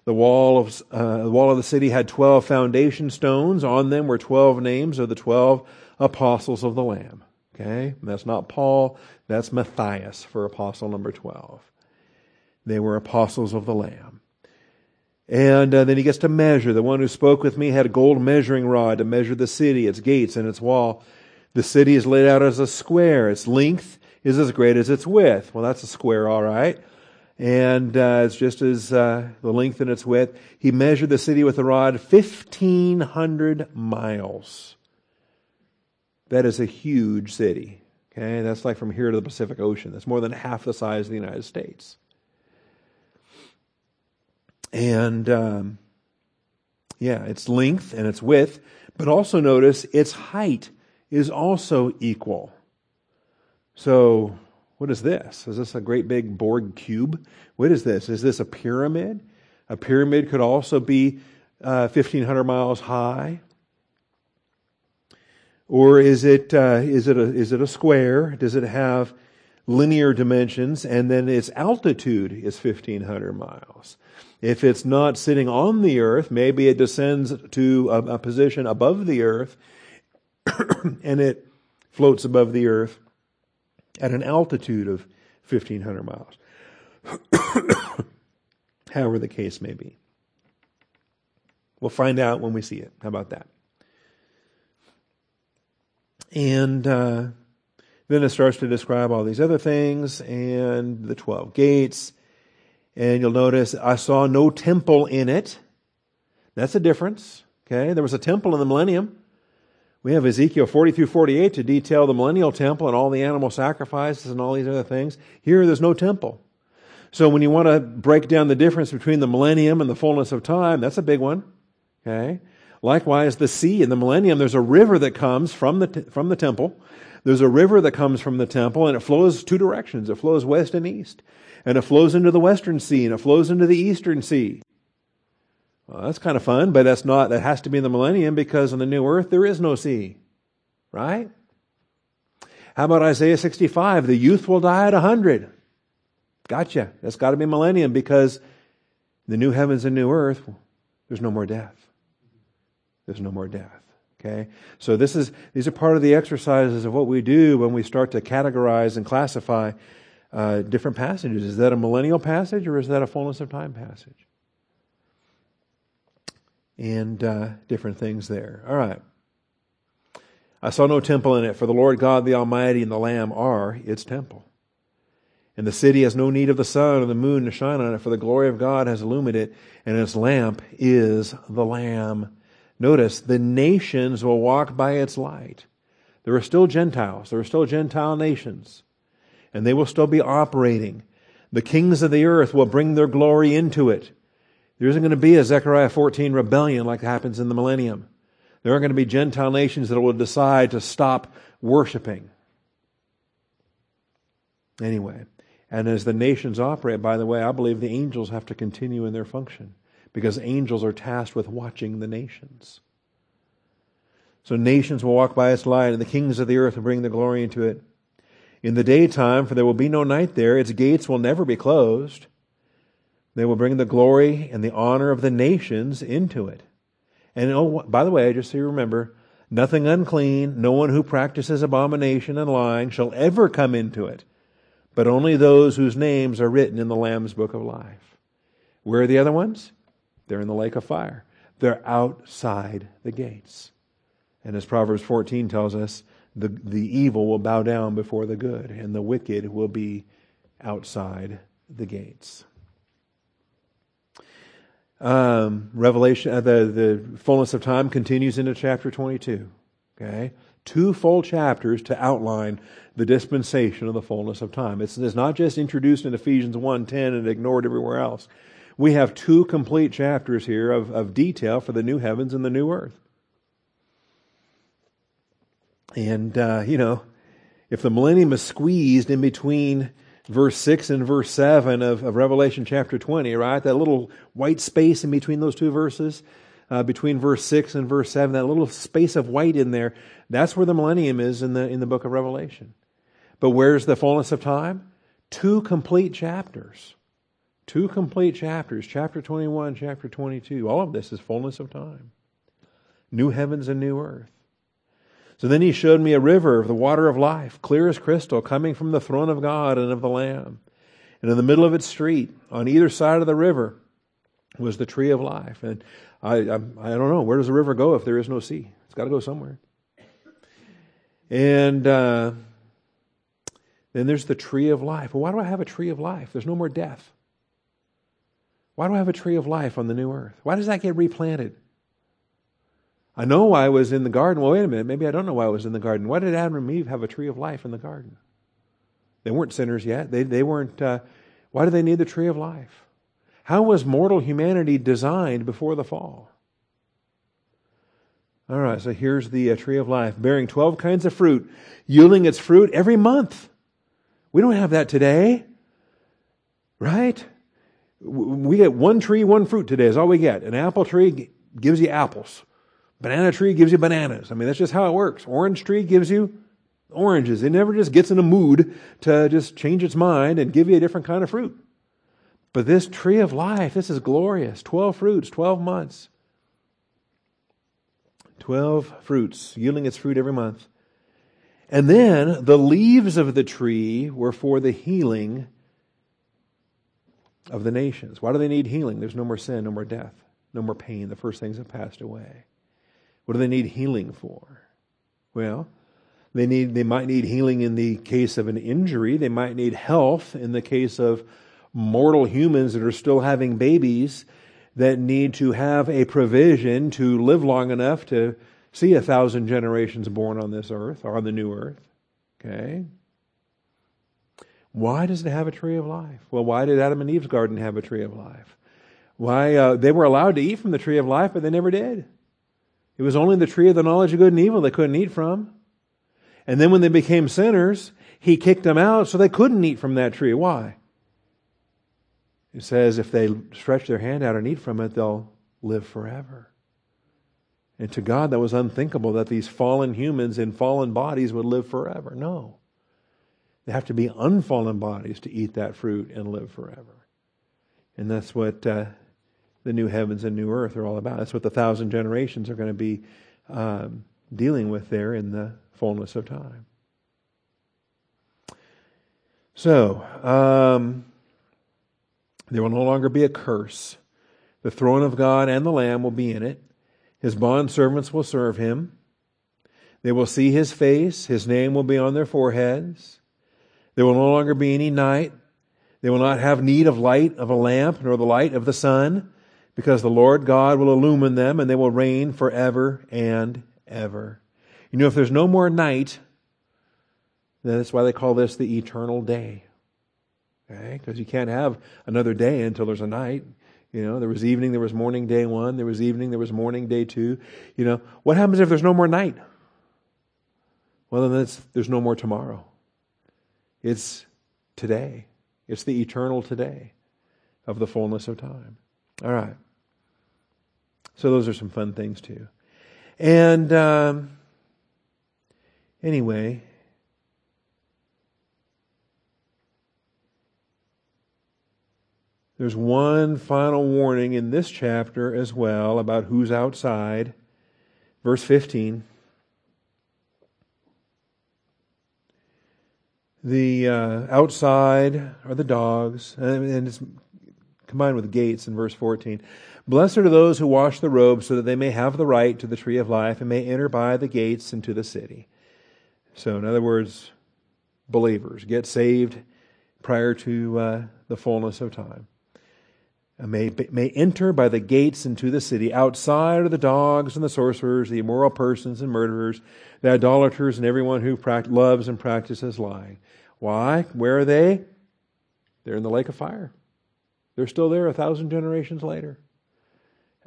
The wall of, uh, the wall of the city had 12 foundation stones. On them were 12 names of the 12 apostles of the Lamb. Okay? That's not Paul, that's Matthias for apostle number 12. They were apostles of the Lamb. And uh, then he gets to measure. The one who spoke with me had a gold measuring rod to measure the city, its gates, and its wall. The city is laid out as a square. Its length is as great as its width. Well, that's a square, all right and uh, it's just as uh, the length and its width. He measured the city with a rod, 1,500 miles. That is a huge city. Okay, that's like from here to the Pacific Ocean. That's more than half the size of the United States. And um, yeah, its length and its width, but also notice its height is also equal. So what is this? Is this a great big Borg cube? What is this? Is this a pyramid? A pyramid could also be uh, 1,500 miles high. Or is it, uh, is, it a, is it a square? Does it have linear dimensions? And then its altitude is 1,500 miles. If it's not sitting on the earth, maybe it descends to a, a position above the earth (coughs) and it floats above the earth at an altitude of 1,500 miles. (coughs) However, the case may be. We'll find out when we see it. How about that? And uh, then it starts to describe all these other things and the 12 gates. And you'll notice I saw no temple in it. That's a difference. Okay, there was a temple in the millennium. We have Ezekiel 40 through 48 to detail the millennial temple and all the animal sacrifices and all these other things. Here, there's no temple. So when you want to break down the difference between the millennium and the fullness of time, that's a big one. Okay? Likewise, the sea in the millennium, there's a river that comes from the, t- from the temple. There's a river that comes from the temple and it flows two directions. It flows west and east. And it flows into the western sea and it flows into the eastern sea. Well, that's kind of fun, but that's not, that has to be in the millennium because on the new earth there is no sea. Right? How about Isaiah 65? The youth will die at 100. Gotcha. That's got to be millennium because the new heavens and new earth, there's no more death. There's no more death. Okay? So this is, these are part of the exercises of what we do when we start to categorize and classify uh, different passages. Is that a millennial passage or is that a fullness of time passage? And uh, different things there. All right. I saw no temple in it, for the Lord God the Almighty and the Lamb are its temple. And the city has no need of the sun or the moon to shine on it, for the glory of God has illumined it, and its lamp is the Lamb. Notice, the nations will walk by its light. There are still Gentiles, there are still Gentile nations, and they will still be operating. The kings of the earth will bring their glory into it. There isn't going to be a Zechariah 14 rebellion like happens in the millennium. There aren't going to be Gentile nations that will decide to stop worshiping. Anyway, and as the nations operate, by the way, I believe the angels have to continue in their function because angels are tasked with watching the nations. So nations will walk by its light, and the kings of the earth will bring their glory into it. In the daytime, for there will be no night there, its gates will never be closed. They will bring the glory and the honor of the nations into it. And oh, by the way, just so you remember, nothing unclean, no one who practices abomination and lying shall ever come into it, but only those whose names are written in the Lamb's book of life. Where are the other ones? They're in the lake of fire. They're outside the gates. And as Proverbs 14 tells us, the, the evil will bow down before the good, and the wicked will be outside the gates um, Revelation, uh, the, the fullness of time continues into chapter 22. Okay? Two full chapters to outline the dispensation of the fullness of time. It's, it's not just introduced in Ephesians 1.10 and ignored everywhere else. We have two complete chapters here of, of detail for the new heavens and the new earth. And, uh, you know, if the millennium is squeezed in between verse 6 and verse 7 of, of Revelation chapter 20, right? That little white space in between those two verses, uh, between verse 6 and verse 7, that little space of white in there, that's where the millennium is in the, in the book of Revelation. But where's the fullness of time? Two complete chapters. Two complete chapters, chapter 21, chapter 22. All of this is fullness of time. New heavens and new earth. So then he showed me a river of the water of life, clear as crystal, coming from the throne of God and of the Lamb. And in the middle of its street, on either side of the river, was the tree of life. And I, I, I don't know, where does the river go if there is no sea? It's got to go somewhere. And uh, then there's the tree of life. Well, why do I have a tree of life? There's no more death. Why do I have a tree of life on the new earth? Why does that get replanted? I know why I was in the garden. Well, wait a minute. Maybe I don't know why I was in the garden. Why did Adam and Eve have a tree of life in the garden? They weren't sinners yet. They, they weren't. Uh, why do they need the tree of life? How was mortal humanity designed before the fall? All right, so here's the uh, tree of life, bearing 12 kinds of fruit, yielding its fruit every month. We don't have that today, right? We get one tree, one fruit today, is all we get. An apple tree gives you apples. Banana tree gives you bananas. I mean, that's just how it works. Orange tree gives you oranges. It never just gets in a mood to just change its mind and give you a different kind of fruit. But this tree of life, this is glorious. 12 fruits, 12 months. 12 fruits, yielding its fruit every month. And then the leaves of the tree were for the healing of the nations. Why do they need healing? There's no more sin, no more death, no more pain. The first things have passed away. What do they need healing for? Well, they need they might need healing in the case of an injury. They might need health in the case of mortal humans that are still having babies that need to have a provision to live long enough to see a thousand generations born on this earth or on the new earth. Okay? Why does it have a tree of life? Well, why did Adam and Eve's garden have a tree of life? Why uh, they were allowed to eat from the tree of life, but they never did. It was only the tree of the knowledge of good and evil they couldn't eat from. And then when they became sinners, he kicked them out so they couldn't eat from that tree. Why? It says if they stretch their hand out and eat from it, they'll live forever. And to God, that was unthinkable that these fallen humans in fallen bodies would live forever. No. They have to be unfallen bodies to eat that fruit and live forever. And that's what uh, the new heavens and new earth are all about. That's what the thousand generations are going to be um, dealing with there in the fullness of time. So, um, there will no longer be a curse. The throne of God and the Lamb will be in it. His bond servants will serve him. They will see his face. His name will be on their foreheads. There will no longer be any night. They will not have need of light of a lamp nor the light of the sun, because the Lord God will illumine them and they will reign forever and ever. You know, if there's no more night, then that's why they call this the eternal day. Okay? Because you can't have another day until there's a night. You know, there was evening, there was morning, day one. There was evening, there was morning, day two. You know, what happens if there's no more night? Well, then there's no more tomorrow. It's today. It's the eternal today of the fullness of time. All right. So those are some fun things too. And um, anyway, there's one final warning in this chapter as well about who's outside. Verse 15. The uh, outside are the dogs, and it's combined with gates in verse 14. Blessed are those who wash the robes so that they may have the right to the tree of life and may enter by the gates into the city. So, in other words, believers get saved prior to uh, the fullness of time. May, may enter by the gates into the city. Outside are the dogs and the sorcerers, the immoral persons and murderers, the idolaters, and everyone who loves and practices lying. Why? Where are they? They're in the lake of fire. They're still there a thousand generations later,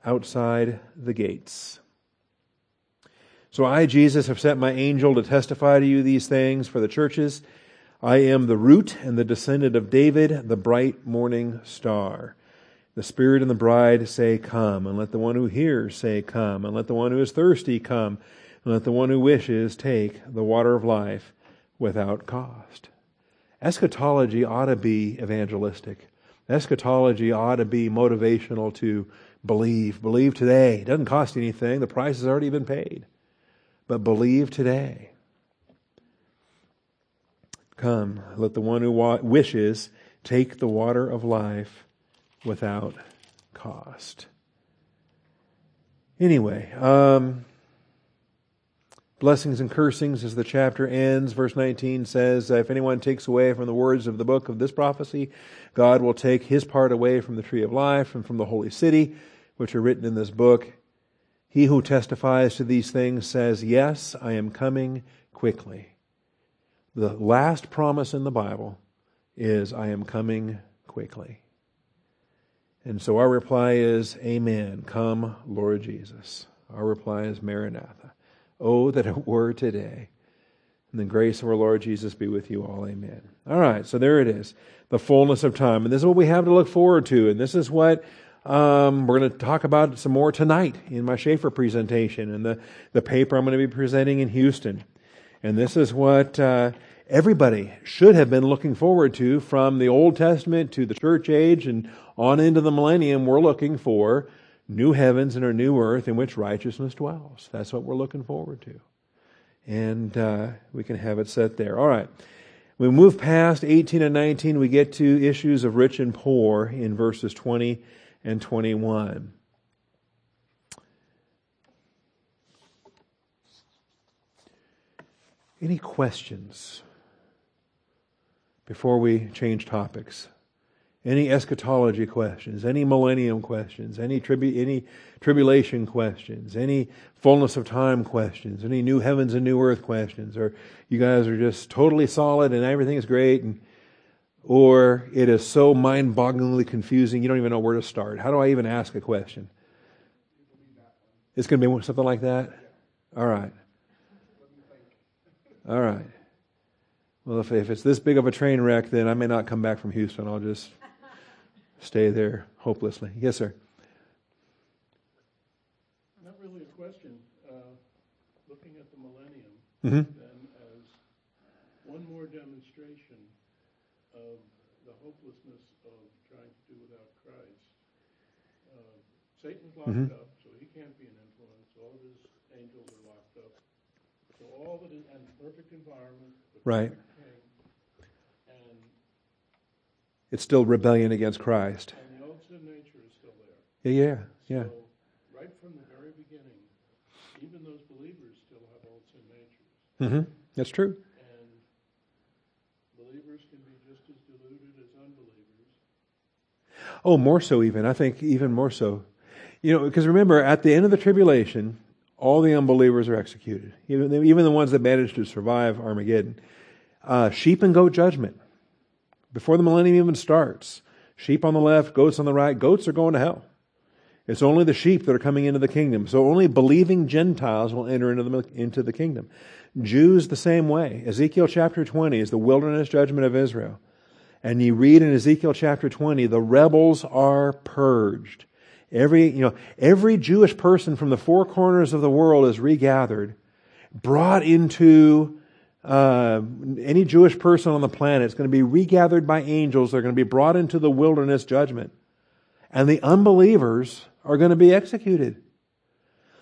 outside the gates. So I, Jesus, have sent my angel to testify to you these things for the churches. I am the root and the descendant of David, the bright morning star. The Spirit and the bride say, Come, and let the one who hears say, Come, and let the one who is thirsty come, and let the one who wishes take the water of life without cost. Eschatology ought to be evangelistic. Eschatology ought to be motivational to believe. Believe today. It doesn't cost anything. The price has already been paid. But believe today. Come, let the one who wishes take the water of life without cost. Anyway, um, blessings and cursings as the chapter ends. Verse 19 says, If anyone takes away from the words of the book of this prophecy, God will take his part away from the tree of life and from the holy city, which are written in this book. He who testifies to these things says, Yes, I am coming quickly. The last promise in the Bible is, I am coming quickly. And so our reply is, Amen. Come, Lord Jesus. Our reply is, Maranatha. Oh, that it were today. And the grace of our Lord Jesus be with you all. Amen. All right, so there it is. The fullness of time. And this is what we have to look forward to. And this is what um, we're going to talk about some more tonight in my Chafer presentation and the, the paper I'm going to be presenting in Houston. And this is what uh, everybody should have been looking forward to from the Old Testament to the church age and on into the millennium. We're looking for new heavens and a new earth in which righteousness dwells. That's what we're looking forward to. And uh, we can have it set there. All right. We move past 18 and 19, we get to issues of rich and poor in verses 20 and 21. Any questions before we change topics? Any eschatology questions, any millennium questions, any, tribu- any tribulation questions, any fullness of time questions, any new heavens and new earth questions, or you guys are just totally solid and everything is great, and, or it is so mind bogglingly confusing you don't even know where to start. How do I even ask a question? It's going to be something like that? All right. All right. Well, if, if it's this big of a train wreck, then I may not come back from Houston. I'll just stay there hopelessly. Yes, sir. Not really a question. Uh, looking at the millennium, Mm-hmm. then as one more demonstration of the hopelessness of trying to do without Christ. Uh, Satan's locked Mhm. up, so he can't be an influence. All of his angels are locked up. So all that is, and perfect environment, Right. perfect king, and, It's still rebellion against Christ. and the old sin nature is still there. Yeah, yeah, yeah. So, right from the very beginning, even those believers still have old sin natures. Mm-hmm. That's true. And believers can be just as deluded as unbelievers. Oh, more so, even. I think even more so. You know, because remember, at the end of the tribulation, all the unbelievers are executed, even the, even the ones that managed to survive Armageddon. Uh, sheep and goat judgment. Before the millennium even starts, sheep on the left, goats on the right. Goats are going to hell. It's only the sheep that are coming into the kingdom. So only believing Gentiles will enter into the, into the kingdom. Jews the same way. Ezekiel chapter 20 is the wilderness judgment of Israel. And you read in Ezekiel chapter 20, the rebels are purged. Every, you know, every Jewish person from the four corners of the world is regathered, brought into uh, any Jewish person on the planet is going to be regathered by angels. They're going to be brought into the wilderness judgment. And the unbelievers are going to be executed.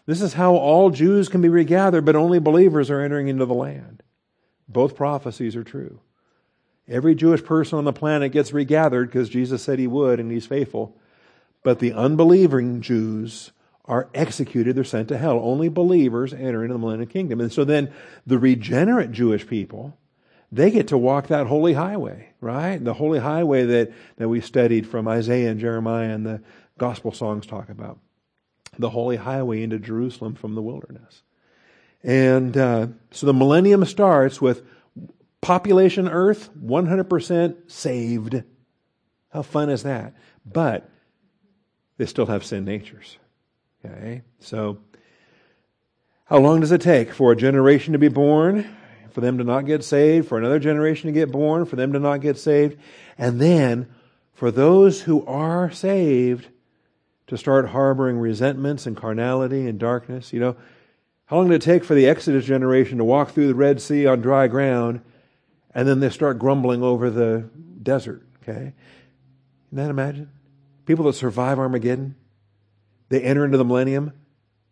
This is how all Jews can be regathered, but only believers are entering into the land. Both prophecies are true. Every Jewish person on the planet gets regathered because Jesus said he would and he's faithful. But the unbelieving Jews are executed, they're sent to hell. Only believers enter into the millennial kingdom. And so then the regenerate Jewish people, they get to walk that holy highway, right? The holy highway that, that we studied from Isaiah and Jeremiah and the gospel songs talk about. The holy highway into Jerusalem from the wilderness. And uh, so the millennium starts with population Earth, 100% saved. How fun is that? But they still have sin natures. Okay? So, how long does it take for a generation to be born, for them to not get saved, for another generation to get born, for them to not get saved, and then for those who are saved to start harboring resentments and carnality and darkness? You know, how long did it take for the Exodus generation to walk through the Red Sea on dry ground and then they start grumbling over the desert? Okay? Can that imagine? People that survive Armageddon, they enter into the millennium,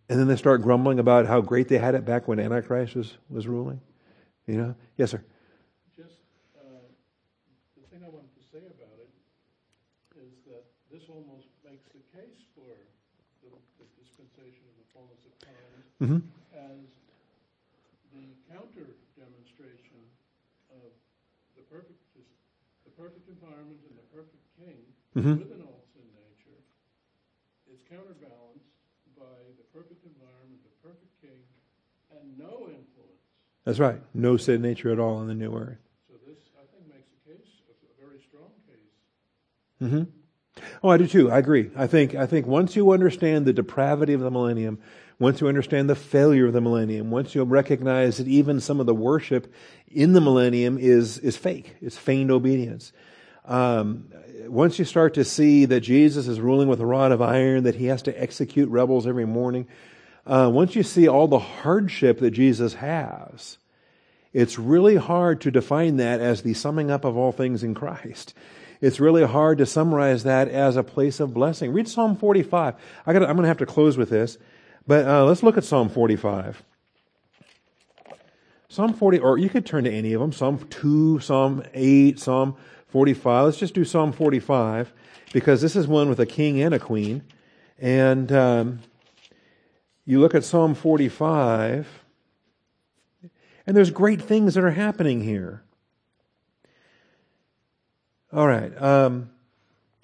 and then they start grumbling about how great they had it back when Antichrist was, was ruling. You know? Yes, sir. Just uh, the thing I wanted to say about it is that this almost makes the case for the, the dispensation of the fullness of times Mm-hmm. as the counter demonstration of the perfect, the perfect environment and the perfect king Mhm. with an old sin nature is counterbalanced by the perfect environment, the perfect king, and no influence. That's right. No sin nature at all in the new earth. So this, I think, makes a case, a a very strong case. Mm-hmm. Oh, I do too. I agree. I think I think once you understand the depravity of the millennium, once you understand the failure of the millennium, once you recognize that even some of the worship in the millennium is is fake, it's feigned obedience. Um, once you start to see that Jesus is ruling with a rod of iron, that he has to execute rebels every morning, uh, once you see all the hardship that Jesus has, it's really hard to define that as the summing up of all things in Christ. It's really hard to summarize that as a place of blessing. Read Psalm 45. I I'm going to have to close with this, but uh, let's look at Psalm 45. Psalm 40, or you could turn to any of them. Psalm 2, Psalm 8, Psalm 45. Let's just do Psalm 45 because this is one with a king and a queen. And um, you look at Psalm 45, and there's great things that are happening here. All right. Um,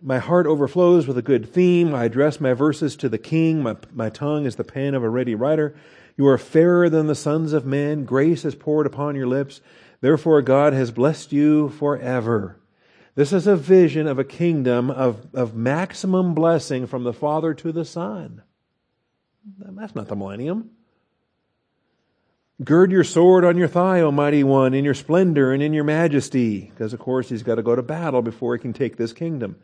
my heart overflows with a good theme. I address my verses to the king. My, my tongue is the pen of a ready writer. You are fairer than the sons of men. Grace is poured upon your lips. Therefore, God has blessed you forever. This is a vision of a kingdom of, of maximum blessing from the Father to the Son. That's not the millennium. Gird your sword on your thigh, O mighty one, in your splendor and in your majesty. Because, of course, he's got to go to battle before he can take this kingdom.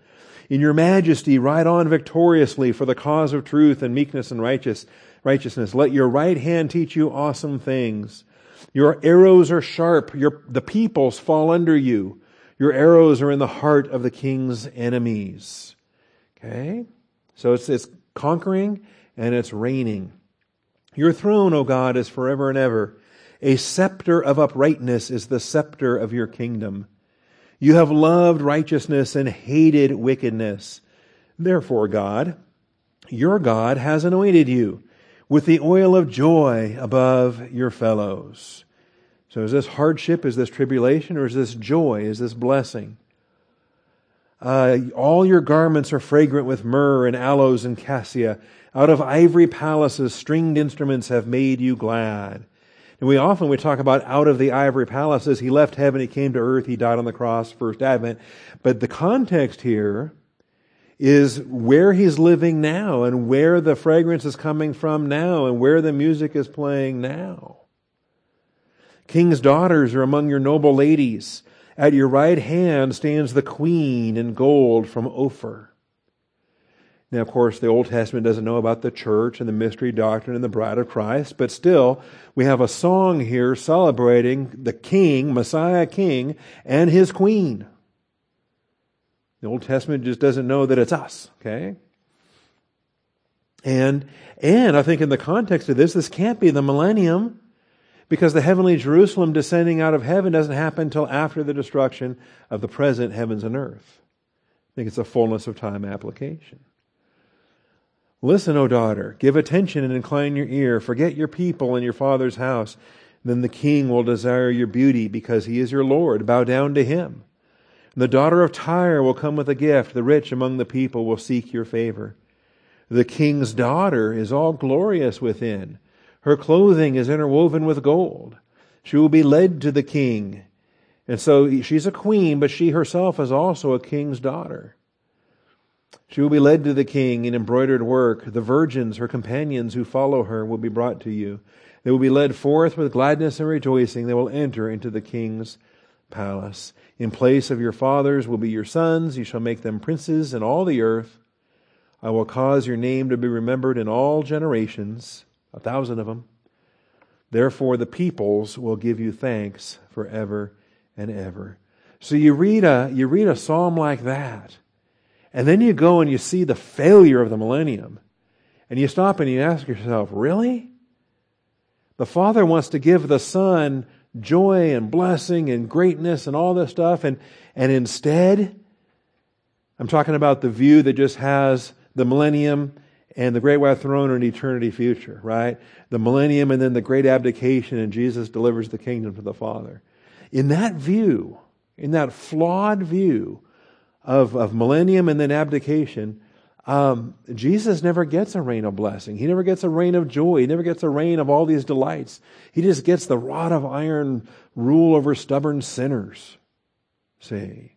In your majesty, ride on victoriously for the cause of truth and meekness and righteous, righteousness. Let your right hand teach you awesome things. Your arrows are sharp. Your, the peoples fall under you. Your arrows are in the heart of the king's enemies. Okay? So it's, it's conquering and it's reigning. Your throne, O God, is forever and ever. A scepter of uprightness is the scepter of your kingdom. You have loved righteousness and hated wickedness. Therefore, God, your God has anointed you with the oil of joy above your fellows. So is this hardship, is this tribulation, or is this joy, is this blessing? Uh, all your garments are fragrant with myrrh and aloes and cassia. Out of ivory palaces, stringed instruments have made you glad. And we often we talk about out of the ivory palaces. He left heaven, he came to earth, he died on the cross, first advent. But the context here is where he's living now and where the fragrance is coming from now and where the music is playing now. King's daughters are among your noble ladies. At your right hand stands the queen in gold from Ophir. Now, of course, the Old Testament doesn't know about the church and the mystery doctrine and the bride of Christ, but still, we have a song here celebrating the king, Messiah king, and his queen. The Old Testament just doesn't know that it's us, okay? And, and I think in the context of this, this can't be the millennium because the heavenly Jerusalem descending out of heaven doesn't happen until after the destruction of the present heavens and earth. I think it's a fullness of time application. Listen, O daughter, give attention and incline your ear. Forget your people and your father's house. Then the king will desire your beauty because he is your Lord. Bow down to him. And the daughter of Tyre will come with a gift. The rich among the people will seek your favor. The king's daughter is all glorious within. Her clothing is interwoven with gold. She will be led to the king. And so she's a queen, but she herself is also a king's daughter. She will be led to the king in embroidered work. The virgins, her companions who follow her, will be brought to you. They will be led forth with gladness and rejoicing. They will enter into the king's palace. In place of your fathers will be your sons. You shall make them princes in all the earth. I will cause your name to be remembered in all generations a thousand of them. Therefore, the peoples will give you thanks forever and ever. So you read a, you read a psalm like that, and then you go and you see the failure of the millennium, and you stop and you ask yourself, really? The Father wants to give the Son joy and blessing and greatness and all this stuff, and, and instead, I'm talking about the view that just has the millennium and the great white throne and eternity future, right? The millennium and then the great abdication and Jesus delivers the kingdom to the Father. In that view, in that flawed view of, of millennium and then abdication, um, Jesus never gets a reign of blessing. He never gets a reign of joy. He never gets a reign of all these delights. He just gets the rod of iron rule over stubborn sinners. See?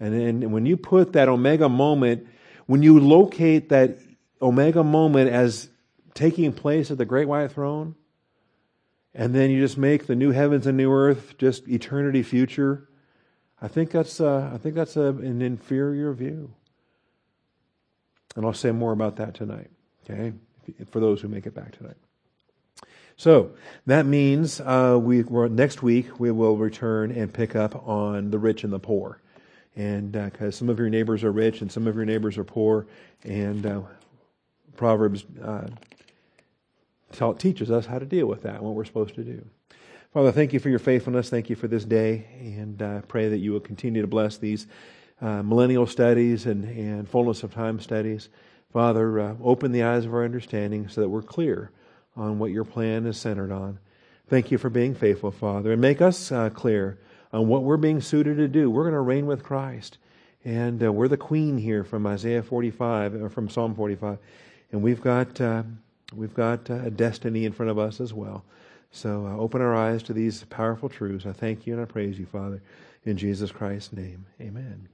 And, and when you put that omega moment, when you locate that omega moment as taking place at the great white throne, and then you just make the new heavens and new earth just eternity future. I think that's uh, I think that's a, an inferior view, and I'll say more about that tonight. Okay, for those who make it back tonight. So that means uh, we next week we will return and pick up on the rich and the poor, and because uh, some of your neighbors are rich and some of your neighbors are poor, and uh, Proverbs uh, teaches us how to deal with that and what we're supposed to do. Father, thank you for your faithfulness. Thank you for this day, and I pray that you will continue to bless these uh, millennial studies and, and fullness of time studies. Father, uh, open the eyes of our understanding so that we're clear on what your plan is centered on. Thank you for being faithful, Father, and make us uh, clear on what we're being suited to do. We're going to reign with Christ, and uh, we're the queen here from Isaiah 45 or from Psalm 45 and we've got uh, we've got uh, a destiny in front of us as well. So uh, open our eyes to these powerful truths. I thank you and I praise you, Father, in Jesus Christ's name. Amen.